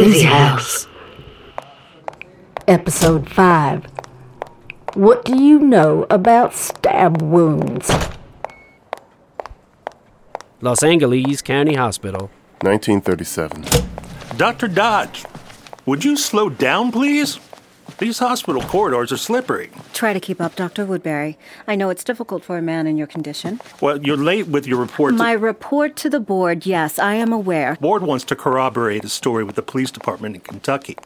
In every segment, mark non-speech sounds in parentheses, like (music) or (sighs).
Susie House. Episode 5. What do you know about stab wounds? Los Angeles County Hospital. 1937. Dr. Dodge, would you slow down, please? These hospital corridors are slippery. Try to keep up, Dr. Woodbury. I know it's difficult for a man in your condition. Well, you're late with your report. to- My report to the board, yes, I am aware. board wants to corroborate a story with the police department in Kentucky.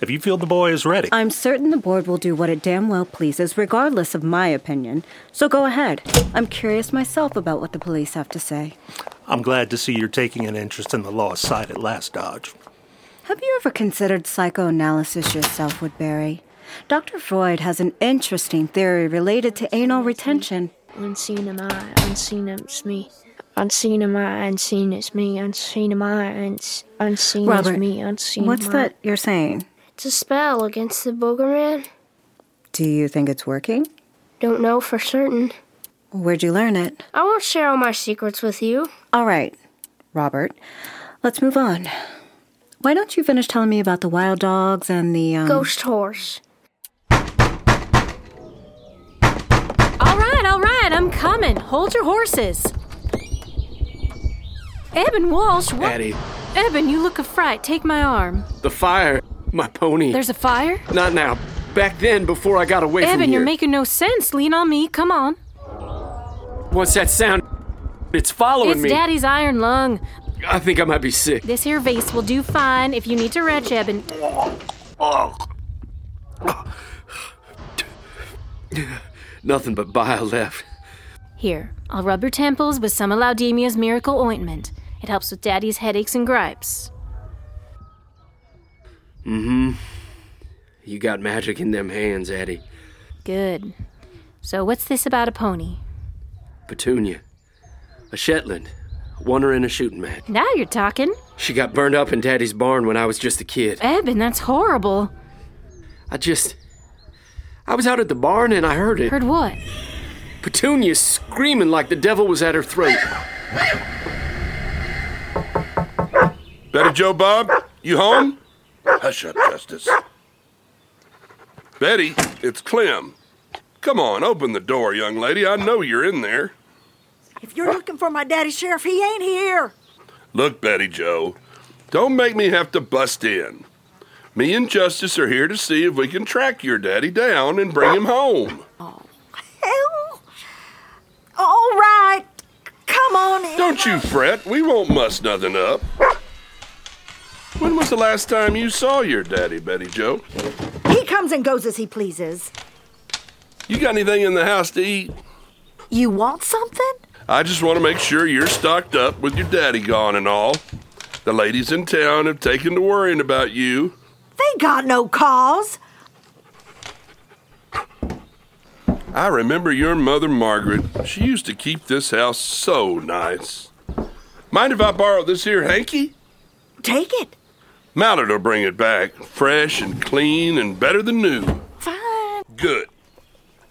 If you feel the boy is ready. I'm certain the board will do what it damn well pleases, regardless of my opinion. So go ahead. I'm curious myself about what the police have to say. I'm glad to see you're taking an interest in the lost side at last, Dodge. Have you ever considered psychoanalysis yourself, Woodbury? Dr. Freud has an interesting theory related to anal retention. Unseen am I, unseen is me. Unseen am I, unseen is me. Unseen am I, uns- unseen Robert, is me. Unseen what's am I. that you're saying? It's a spell against the booger man. Do you think it's working? Don't know for certain. Where'd you learn it? I won't share all my secrets with you. All right, Robert. Let's move on. Why don't you finish telling me about the wild dogs and the um, Ghost horse. All right, all right, I'm coming. Hold your horses. Ebon Walsh, what? Addie, Ebon, you look a fright. Take my arm. the fire. My pony. There's a fire? Not now. Back then, before I got away from Ebon, here. you're making no sense. Lean on me. Come on. What's that sound? It's following it's me. It's Daddy's iron lung. I think I might be sick. This here vase will do fine if you need to retch, Ebon. (sighs) Nothing but bile left. Here, I'll rub your temples with some of Laudemia's miracle ointment. It helps with Daddy's headaches and gripes. Mm hmm. You got magic in them hands, Addie. Good. So, what's this about a pony? Petunia. A Shetland. Won her in a shooting match. Now you're talking. She got burned up in Daddy's barn when I was just a kid. Eben, that's horrible. I just. I was out at the barn and I heard it. Heard what? Petunia screaming like the devil was at her throat. Betty Joe Bob, you home? Hush up, Justice. Betty, it's Clem. Come on, open the door, young lady. I know you're in there. If you're looking for my daddy, Sheriff, he ain't here. Look, Betty Joe, don't make me have to bust in. Me and Justice are here to see if we can track your daddy down and bring him home. Oh, Hell. All right. Come on in. Don't you fret, we won't muss nothing up. When was the last time you saw your daddy, Betty Joe? He comes and goes as he pleases. You got anything in the house to eat? You want something? I just want to make sure you're stocked up with your daddy gone and all. The ladies in town have taken to worrying about you. They got no cause. I remember your mother, Margaret. She used to keep this house so nice. Mind if I borrow this here hanky? Take it. Mallard will bring it back, fresh and clean and better than new. Fine. Good.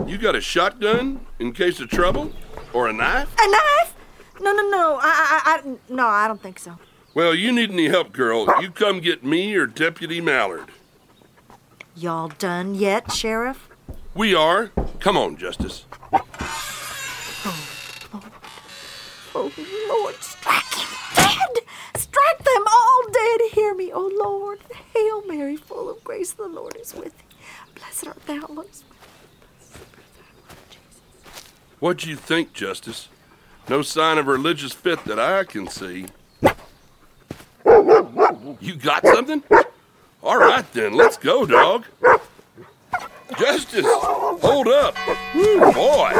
You got a shotgun in case of trouble? Or a knife? A knife? No, no, no. I, I, I, no, I don't think so. Well, you need any help, girl, you come get me or Deputy Mallard. Y'all done yet, Sheriff? We are. Come on, Justice. Oh, Lord, oh, strike him dead! Strike them all dead! Hear me, oh Lord. Hail Mary, full of grace, the Lord is with thee. Blessed art thou amongst What do you think, Justice? No sign of religious fit that I can see. You got something? All right then, let's go, dog. Justice, hold up. Woo, boy.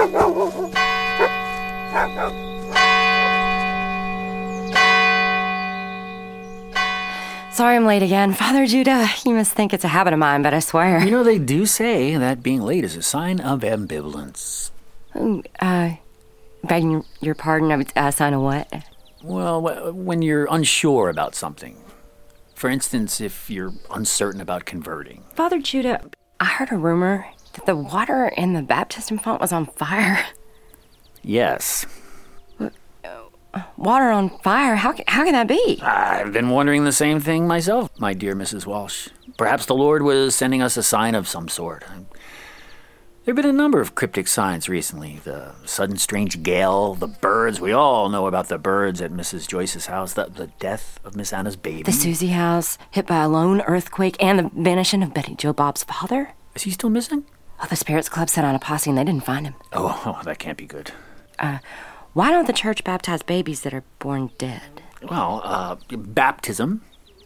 Sorry I'm late again. Father Judah, you must think it's a habit of mine, but I swear. You know, they do say that being late is a sign of ambivalence. Uh, begging your- pardon, I was uh, sign of what? Well, when you're unsure about something. For instance, if you're uncertain about converting. Father Judah, I heard a rumor that the water in the baptism font was on fire. Yes. Water on fire? How, how can that be? I've been wondering the same thing myself, my dear Mrs. Walsh. Perhaps the Lord was sending us a sign of some sort. There have been a number of cryptic signs recently. The sudden strange gale, the birds. We all know about the birds at Mrs. Joyce's house, the, the death of Miss Anna's baby. The Susie house, hit by a lone earthquake, and the vanishing of Betty Joe Bob's father? Is he still missing? Oh, the Spirits Club sent on a posse and they didn't find him. Oh, (laughs) oh, that can't be good. Uh, why don't the church baptize babies that are born dead? Well, uh, baptism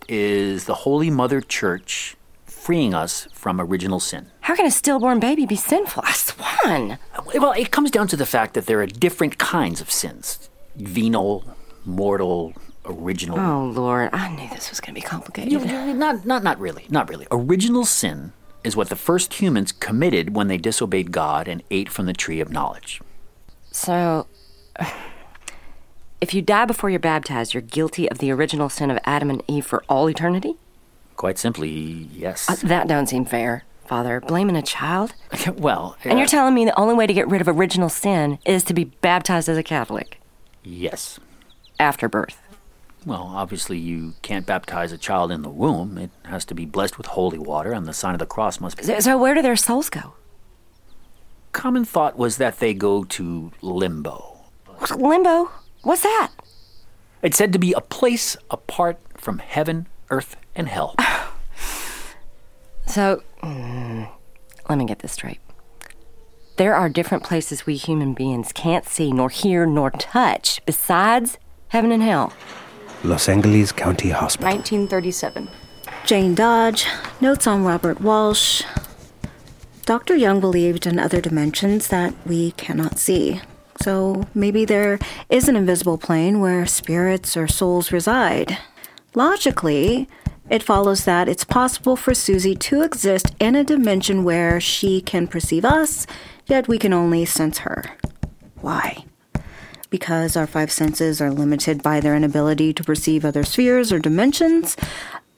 is the Holy Mother Church freeing us from original sin. How can a stillborn baby be sinful? I swan. Well, it comes down to the fact that there are different kinds of sins venial, mortal, original. Oh, Lord. I knew this was going to be complicated. You- you- not, not, not really. Not really. Original sin is what the first humans committed when they disobeyed God and ate from the tree of knowledge. So, (sighs) if you die before you're baptized, you're guilty of the original sin of Adam and Eve for all eternity? Quite simply, yes. Uh, that don't seem fair, Father. Blaming a child? (laughs) well, And you're telling me the only way to get rid of original sin is to be baptized as a Catholic yes. after birth? Well, obviously, you can't baptize a child in the womb. It has to be blessed with holy water, and the sign of the cross must be. So, so where do their souls go? Common thought was that they go to limbo. Limbo? What's that? It's said to be a place apart from heaven, earth, and hell. (laughs) So, mm, let me get this straight. There are different places we human beings can't see, nor hear, nor touch besides heaven and hell. Los Angeles County Hospital. 1937. Jane Dodge, notes on Robert Walsh. Dr. Jung believed in other dimensions that we cannot see. So maybe there is an invisible plane where spirits or souls reside. Logically, it follows that it's possible for Susie to exist in a dimension where she can perceive us, yet we can only sense her. Why? Because our five senses are limited by their inability to perceive other spheres or dimensions?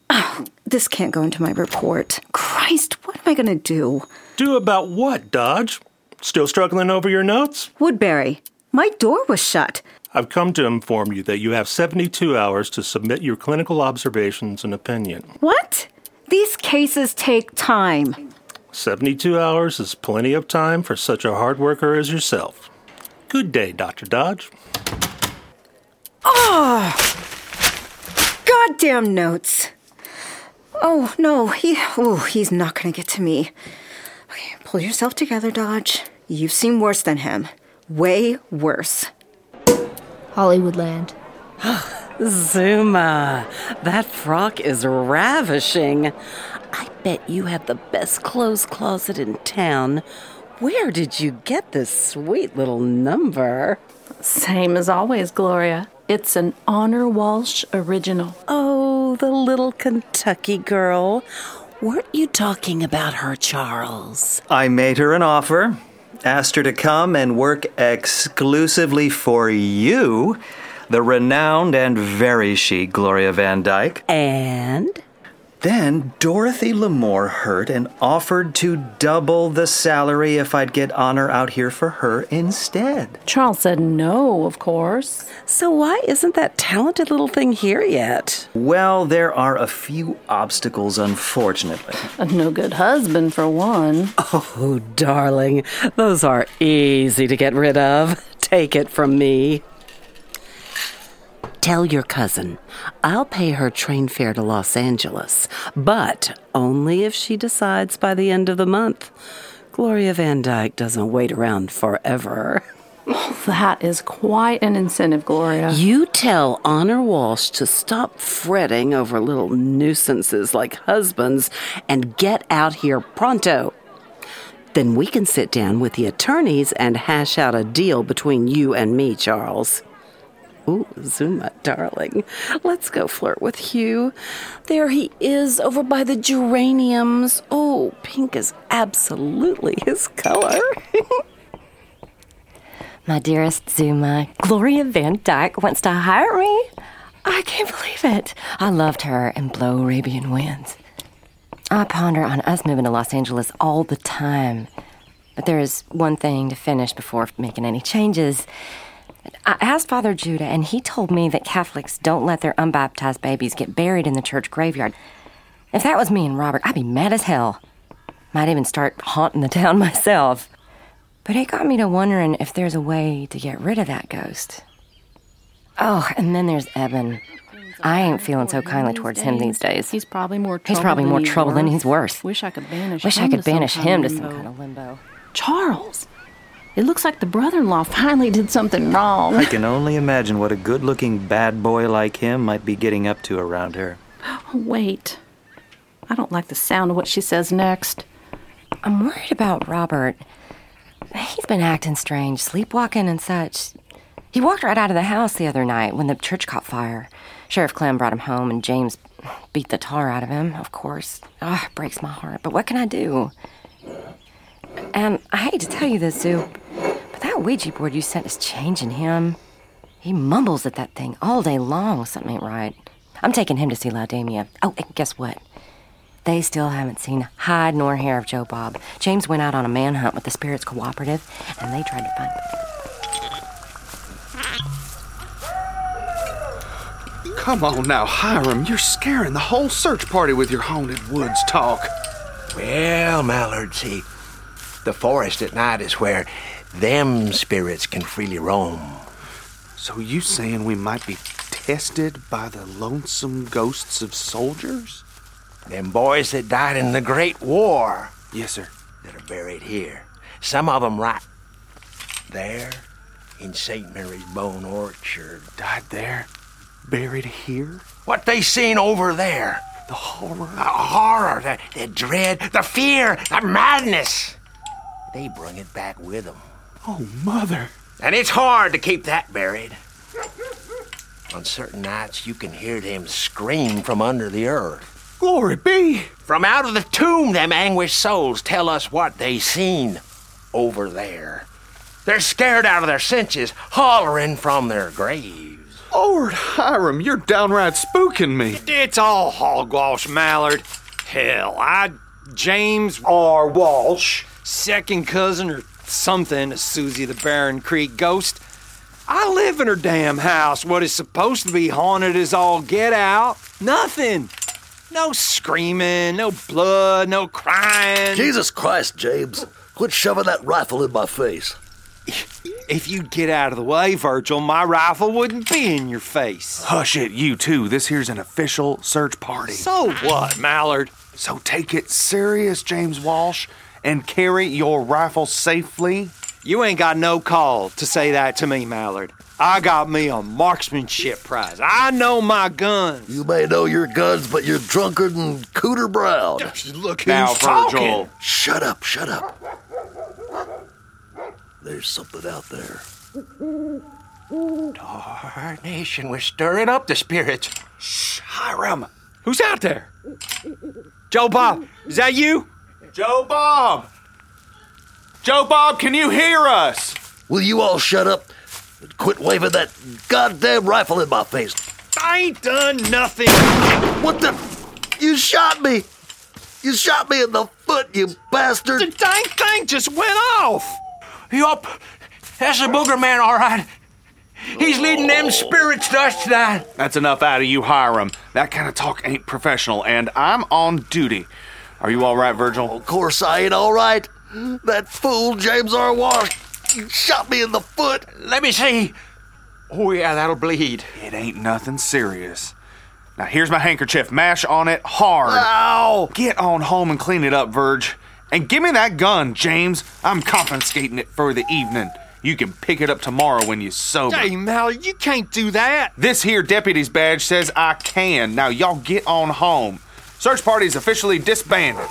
Oh, this can't go into my report. Christ, what am I going to do? Do about what, Dodge? Still struggling over your notes? Woodbury, my door was shut. I've come to inform you that you have 72 hours to submit your clinical observations and opinion. What? These cases take time. 72 hours is plenty of time for such a hard worker as yourself. Good day, Dr. Dodge. Oh! Goddamn notes. Oh, no, he, oh, he's not gonna get to me. Okay, pull yourself together, Dodge. You've seen worse than him. Way worse. Hollywoodland. (gasps) Zuma, that frock is ravishing. I bet you have the best clothes closet in town. Where did you get this sweet little number? Same as always, Gloria. It's an Honor Walsh original. Oh, the little Kentucky girl. Weren't you talking about her, Charles? I made her an offer, asked her to come and work exclusively for you, the renowned and very chic Gloria Van Dyke. And? Then Dorothy Lamour heard and offered to double the salary if I'd get honor out here for her instead. Charles said no, of course. So why isn't that talented little thing here yet? Well, there are a few obstacles, unfortunately. A no good husband, for one. Oh, darling, those are easy to get rid of. Take it from me. Tell your cousin I'll pay her train fare to Los Angeles, but only if she decides by the end of the month. Gloria Van Dyke doesn't wait around forever. Oh, that is quite an incentive, Gloria. You tell Honor Walsh to stop fretting over little nuisances like husbands and get out here pronto. Then we can sit down with the attorneys and hash out a deal between you and me, Charles. Ooh, Zuma, darling. Let's go flirt with Hugh. There he is over by the geraniums. Oh, pink is absolutely his color. (laughs) My dearest Zuma, Gloria Van Dyke wants to hire me. I can't believe it. I loved her in Blow Arabian Winds. I ponder on us moving to Los Angeles all the time. But there is one thing to finish before making any changes. I asked Father Judah, and he told me that Catholics don't let their unbaptized babies get buried in the church graveyard. If that was me and Robert, I'd be mad as hell. Might even start haunting the town (laughs) myself. But it got me to wondering if there's a way to get rid of that ghost. Oh, and then there's Ebon. I ain't feeling so kindly towards him these days. He's probably more trouble He's probably than more he's trouble than he's worth. Wish I could banish Wish him I could banish him to some kind of limbo. Charles, it looks like the brother-in-law finally did something wrong. I can only imagine what a good looking bad boy like him might be getting up to around her. Oh, wait. I don't like the sound of what she says next. I'm worried about Robert. He's been acting strange, sleepwalking and such. He walked right out of the house the other night when the church caught fire. Sheriff Clem brought him home, and James beat the tar out of him, of course. Ah, it breaks my heart, but what can I do? And I hate to tell you this, Zoop, but that Ouija board you sent is changing him. He mumbles at that thing all day long. Something ain't right. I'm taking him to see Laudemia. Oh, and guess what? They still haven't seen hide nor hair of Joe Bob. James went out on a manhunt with the Spirits Cooperative, and they tried to find. Him. Come on now, Hiram. You're scaring the whole search party with your haunted woods talk. Well, Mallard, see, the forest at night is where them spirits can freely roam. So you saying we might be tested by the lonesome ghosts of soldiers? Them boys that died in the Great War. Yes, sir. That are buried here. Some of them right there in St. Mary's Bone Orchard. Died there? Buried here? What they seen over there. The horror. The horror, the, the dread, the fear, the madness. They bring it back with them. Oh, Mother. And it's hard to keep that buried. On certain nights, you can hear them scream from under the earth. Glory be! From out of the tomb, them anguished souls tell us what they seen over there. They're scared out of their senses, hollering from their graves. Lord Hiram, you're downright spooking me. It's all hogwash, Mallard. Hell, I, James R. Walsh, second cousin or something to Susie the Barren Creek ghost. I live in her damn house. What is supposed to be haunted is all get out. Nothing. No screaming, no blood, no crying. Jesus Christ, James. Quit shoving that rifle in my face. If you'd get out of the way, Virgil, my rifle wouldn't be in your face. Hush it, you too. This here's an official search party. So what, Mallard? So take it serious, James Walsh, and carry your rifle safely. You ain't got no call to say that to me, Mallard. I got me a marksmanship prize. I know my guns. You may know your guns, but you're drunkard and cooter brown. Look who's Now, talking. Virgil. Shut up, shut up. There's something out there. Darnation, we're stirring up the spirits. Shh, Hiram. Who's out there? Joe Bob, is that you? Joe Bob! Joe Bob, can you hear us? Will you all shut up and quit waving that goddamn rifle in my face? I ain't done nothing. What the? You shot me! You shot me in the foot, you bastard! The dang thing just went off. You up? That's the booger man, all right. He's leading them oh. spirits to us tonight. That's enough out of you, Hiram. That kind of talk ain't professional, and I'm on duty. Are you all right, Virgil? Of course I ain't all right. That fool James R. Walsh shot me in the foot. Let me see. Oh, yeah, that'll bleed. It ain't nothing serious. Now, here's my handkerchief. Mash on it hard. Ow! Get on home and clean it up, Verge. And give me that gun, James. I'm confiscating it for the evening. You can pick it up tomorrow when you're sober. Hey, Mallard, you can't do that. This here deputy's badge says I can. Now, y'all get on home. Search party's officially disbanded.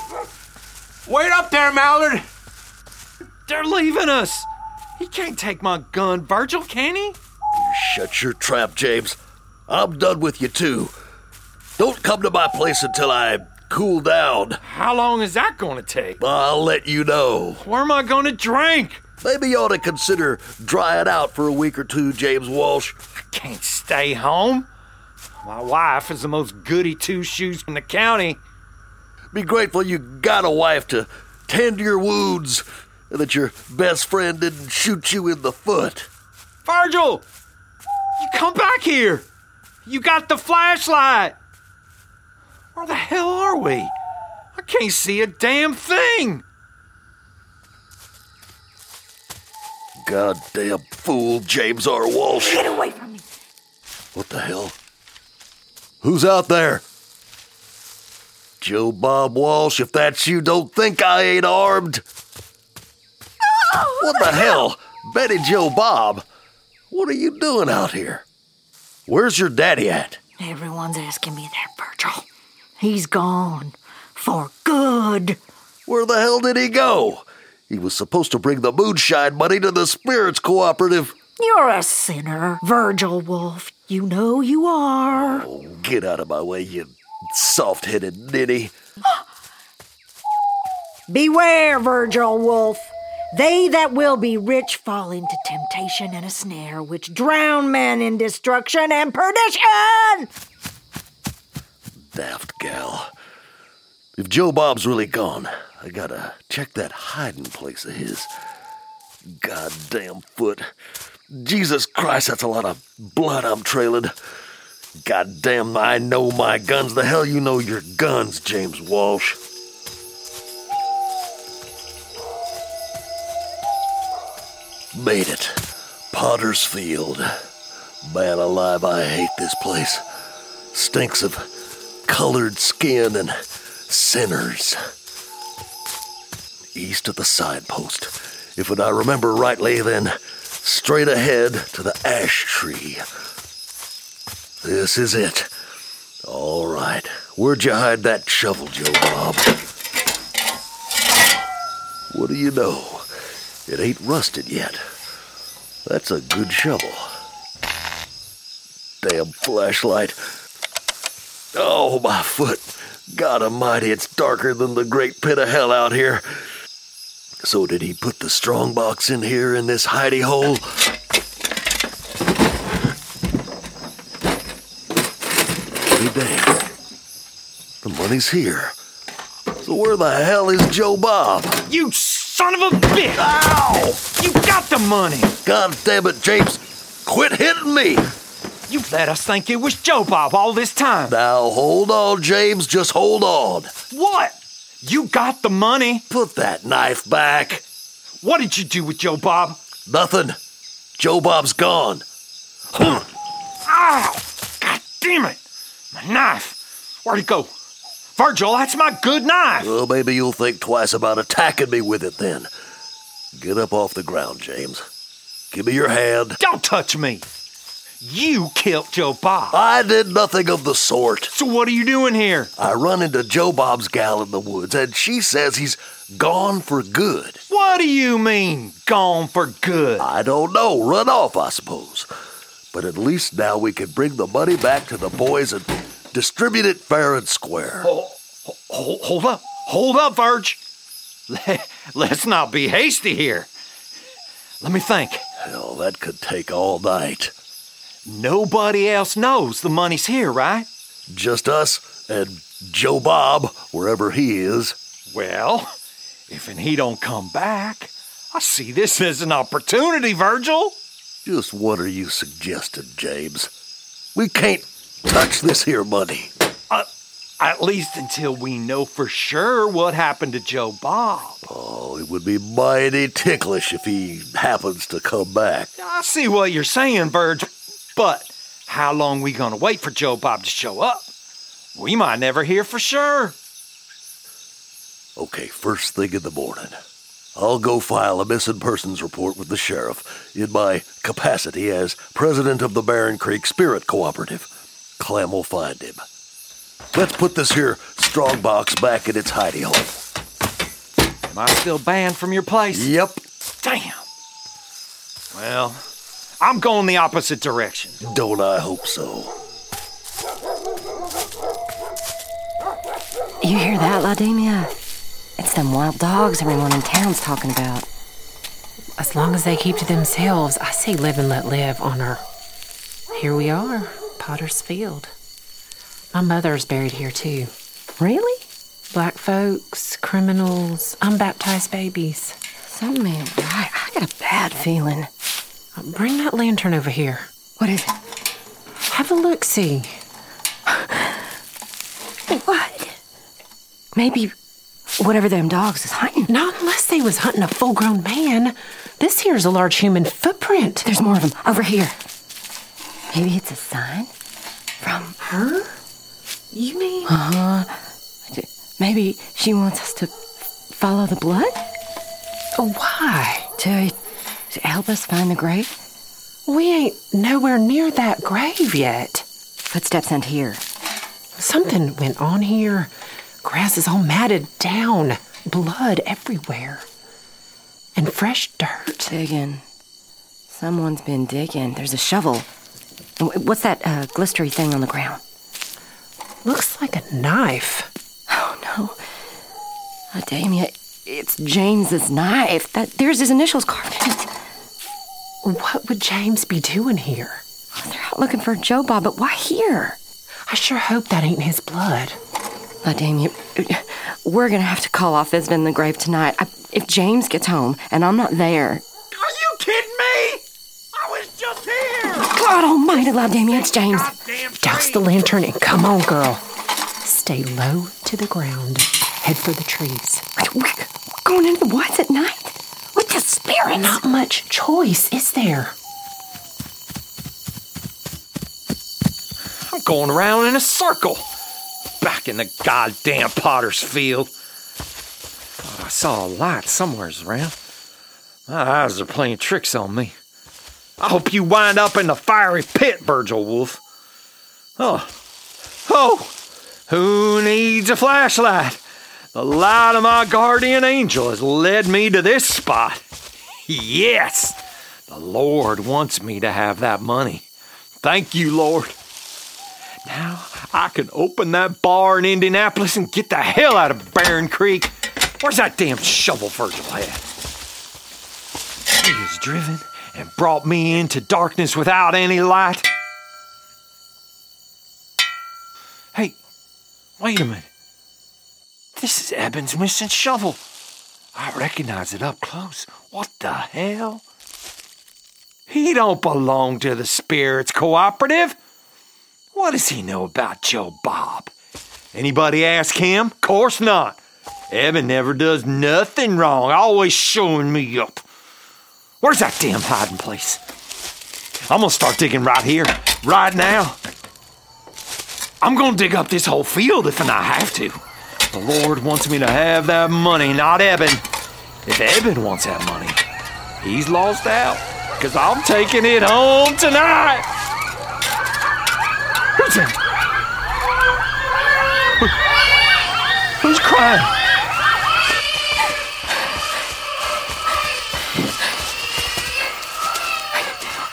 Wait up there, Mallard. They're leaving us. He can't take my gun, Virgil, can he? Shut your trap, James. I'm done with you, too. Don't come to my place until I cool down. How long is that going to take? I'll let you know. Where am I going to drink? Maybe you ought to consider drying out for a week or two, James Walsh. I can't stay home. My wife is the most goody two shoes in the county. Be grateful you got a wife to tend to your wounds and that your best friend didn't shoot you in the foot. Virgil! You come back here! You got the flashlight! Where the hell are we? I can't see a damn thing! Goddamn fool, James R. Walsh. Get away from me. What the hell? Who's out there? Joe Bob Walsh, if that's you, don't think I ain't armed. What the hell? Betty Joe Bob, what are you doing out here? Where's your daddy at? Everyone's asking me that, Virgil. He's gone. For good. Where the hell did he go? He was supposed to bring the moonshine money to the Spirits Cooperative. You're a sinner, Virgil Wolf. You know you are. Get out of my way, you soft headed ninny. (gasps) Beware, Virgil Wolf. They that will be rich fall into temptation and a snare which drown men in destruction and perdition. Daft gal. If Joe Bob's really gone, I gotta check that hiding place of his. Goddamn foot. Jesus Christ, that's a lot of blood I'm trailing. Goddamn, I know my guns. The hell you know your guns, James Walsh. Made it. Potter's Field. Man alive, I hate this place. Stinks of colored skin and sinners. East of the signpost. If what I remember rightly, then straight ahead to the ash tree. This is it. All right. Where'd you hide that shovel, Joe Bob? What do you know? It ain't rusted yet. That's a good shovel. Damn flashlight. Oh, my foot. God almighty, it's darker than the great pit of hell out here. So did he put the strong box in here in this hidey hole? Be damned. The money's here. So where the hell is Joe Bob? You son of a bitch! Ow! You got the money! God damn it, James! Quit hitting me! You let us think it was Joe Bob all this time. Now hold on, James. Just hold on. What? You got the money? Put that knife back. What did you do with Joe Bob? Nothing. Joe Bob's gone. Ow! God damn it! My knife. Where'd it go? Virgil, that's my good knife. Well, maybe you'll think twice about attacking me with it then. Get up off the ground, James. Give me your hand. Don't touch me. You killed Joe Bob. I did nothing of the sort. So what are you doing here? I run into Joe Bob's gal in the woods, and she says he's gone for good. What do you mean, gone for good? I don't know. Run off, I suppose. But at least now we can bring the money back to the boys and distribute it fair and square. Hold, hold, hold up. Hold up, Verge. Let's not be hasty here. Let me think. Hell, that could take all night. Nobody else knows the money's here, right? Just us and Joe Bob, wherever he is. Well, if and he don't come back, I see this as an opportunity, Virgil. Just what are you suggesting, James? We can't touch this here money. Uh, at least until we know for sure what happened to Joe Bob. Oh, it would be mighty ticklish if he happens to come back. I see what you're saying, Virgil. But how long we gonna wait for Joe Bob to show up? We might never hear for sure. Okay, first thing in the morning. I'll go file a missing persons report with the sheriff in my capacity as president of the Barren Creek Spirit Cooperative. Clem will find him. Let's put this here strong box back in its hidey hole. Am I still banned from your place? Yep. Damn. Well, I'm going the opposite direction. Don't I hope so. You hear that, Laudemia? It's them wild dogs everyone in town's talking about. As long as they keep to themselves, I say live and let live on her. Here we are, Potter's Field. My mother's buried here too. Really? Black folks, criminals, unbaptized babies. Something ain't right. I got a bad feeling. Bring that lantern over here. What is it? Have a look see. What? Maybe whatever them dogs is hunting. Not unless they was hunting a full grown man. This here's a large human footprint. There's more of them over here. Maybe it's a sign from her? You mean? Uh huh. Maybe she wants us to follow the blood? Why? To, to help us find the grave? We ain't nowhere near that grave yet. Footsteps and here. Something went on here. Grass is all matted down, blood everywhere, and fresh dirt. Digging. Someone's been digging. There's a shovel. What's that uh, glistery thing on the ground? Looks like a knife. Oh no. Oh, Damia, it's James's knife. That there's his initials carved in it. What would James be doing here? They're out looking for Joe Bob, but why here? I sure hope that ain't his blood. Oh, Damien, we're gonna have to call off visiting the grave tonight. I, if James gets home and I'm not there. Are you kidding me? I was just here. God almighty, Laudemia, it's James. Douse the lantern and come on, girl. Stay low to the ground. Head for the trees. We're going into the woods at night? With the spirits? Not much choice, is there? I'm going around in a circle. Back in the goddamn potter's field. Thought I saw a light somewheres around. My eyes are playing tricks on me. I hope you wind up in the fiery pit, Virgil Wolf. Oh. Oh! Who needs a flashlight? The light of my guardian angel has led me to this spot. Yes! The Lord wants me to have that money. Thank you, Lord. Now I can open that bar in Indianapolis and get the hell out of Barren Creek. Where's that damn shovel Virgil had? He has driven and brought me into darkness without any light. Hey, wait a minute. This is Ebon's missing shovel. I recognize it up close. What the hell? He don't belong to the Spirits Cooperative. What does he know about Joe Bob? Anybody ask him? Course not. Ebon never does nothing wrong, always showing me up. Where's that damn hiding place? I'm gonna start digging right here, right now. I'm gonna dig up this whole field if and I have to. The Lord wants me to have that money, not Ebon. If Ebon wants that money, he's lost out. Cause I'm taking it home tonight. Who's that? Who- Who's crying?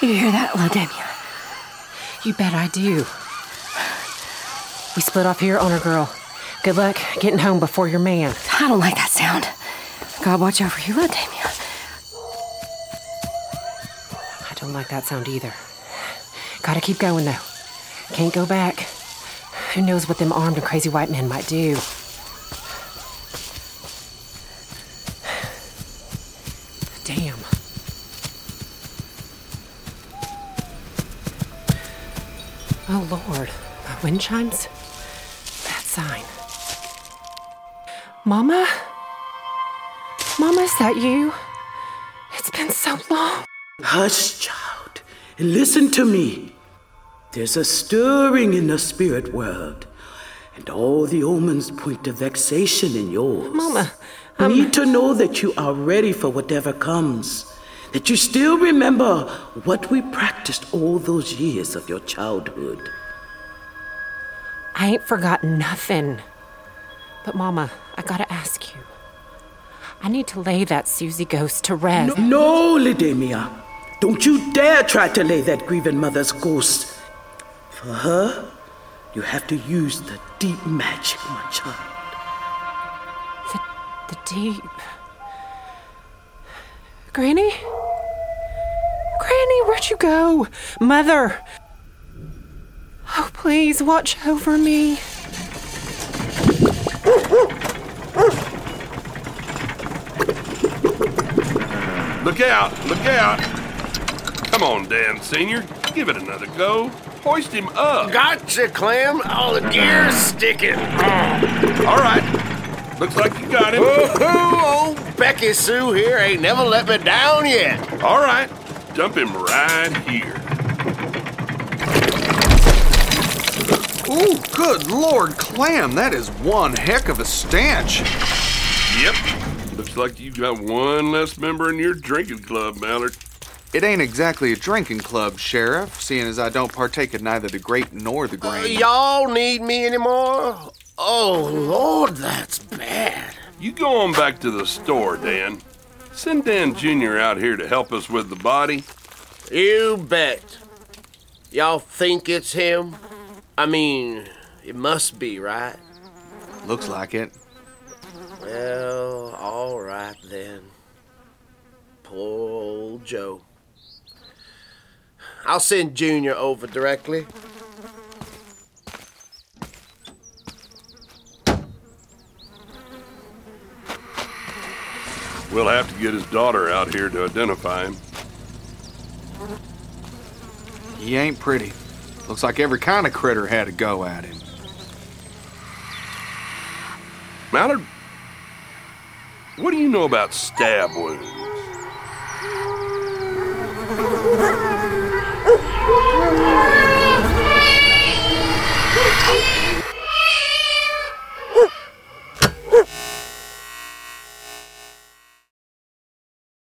You hear that, Laudemia? You bet I do. We split off here on girl. Good luck getting home before your man. I don't like that sound. God watch over you, Laudemia. I don't like that sound either. Gotta keep going though. Can't go back. Who knows what them armed and crazy white men might do? Damn. Oh Lord, wind chimes? Mama? Mama, is that you? It's been so long. Hush, child, and listen to me. There's a stirring in the spirit world, and all the omens point to vexation in yours. Mama, you um, need to know that you are ready for whatever comes. That you still remember what we practiced all those years of your childhood. I ain't forgotten nothing. But, Mama, I gotta ask you. I need to lay that Susie ghost to rest. No, no, Laudemia. Don't you dare try to lay that grieving mother's ghost. For her, you have to use the deep magic, my child. The, the deep. Granny? Granny, where'd you go? Mother! Oh, please watch over me. Look out! Look out! Come on, Dan Senior. Give it another go. Hoist him up. Gotcha, Clem. All the gear's sticking. All right. Looks like you got him. Woohoo! Old Becky Sue here ain't never let me down yet. All right. Dump him right here. Ooh, good Lord, Clem, that is one heck of a stench. Yep. Looks like you've got one less member in your drinking club, Mallard. It ain't exactly a drinking club, Sheriff, seeing as I don't partake in neither the grape nor the Uh, y'all need me anymore? Oh, Lord, that's bad. You go on back to the store, Dan. Send Dan Jr. out here to help us with the body. You bet. Y'all think it's him? I mean, it must be, right? Looks like it. Well, all right then. Poor old Joe. I'll send Junior over directly. We'll have to get his daughter out here to identify him. He ain't pretty. Looks like every kind of critter had a go at him. Mallard, what do you know about stab wounds?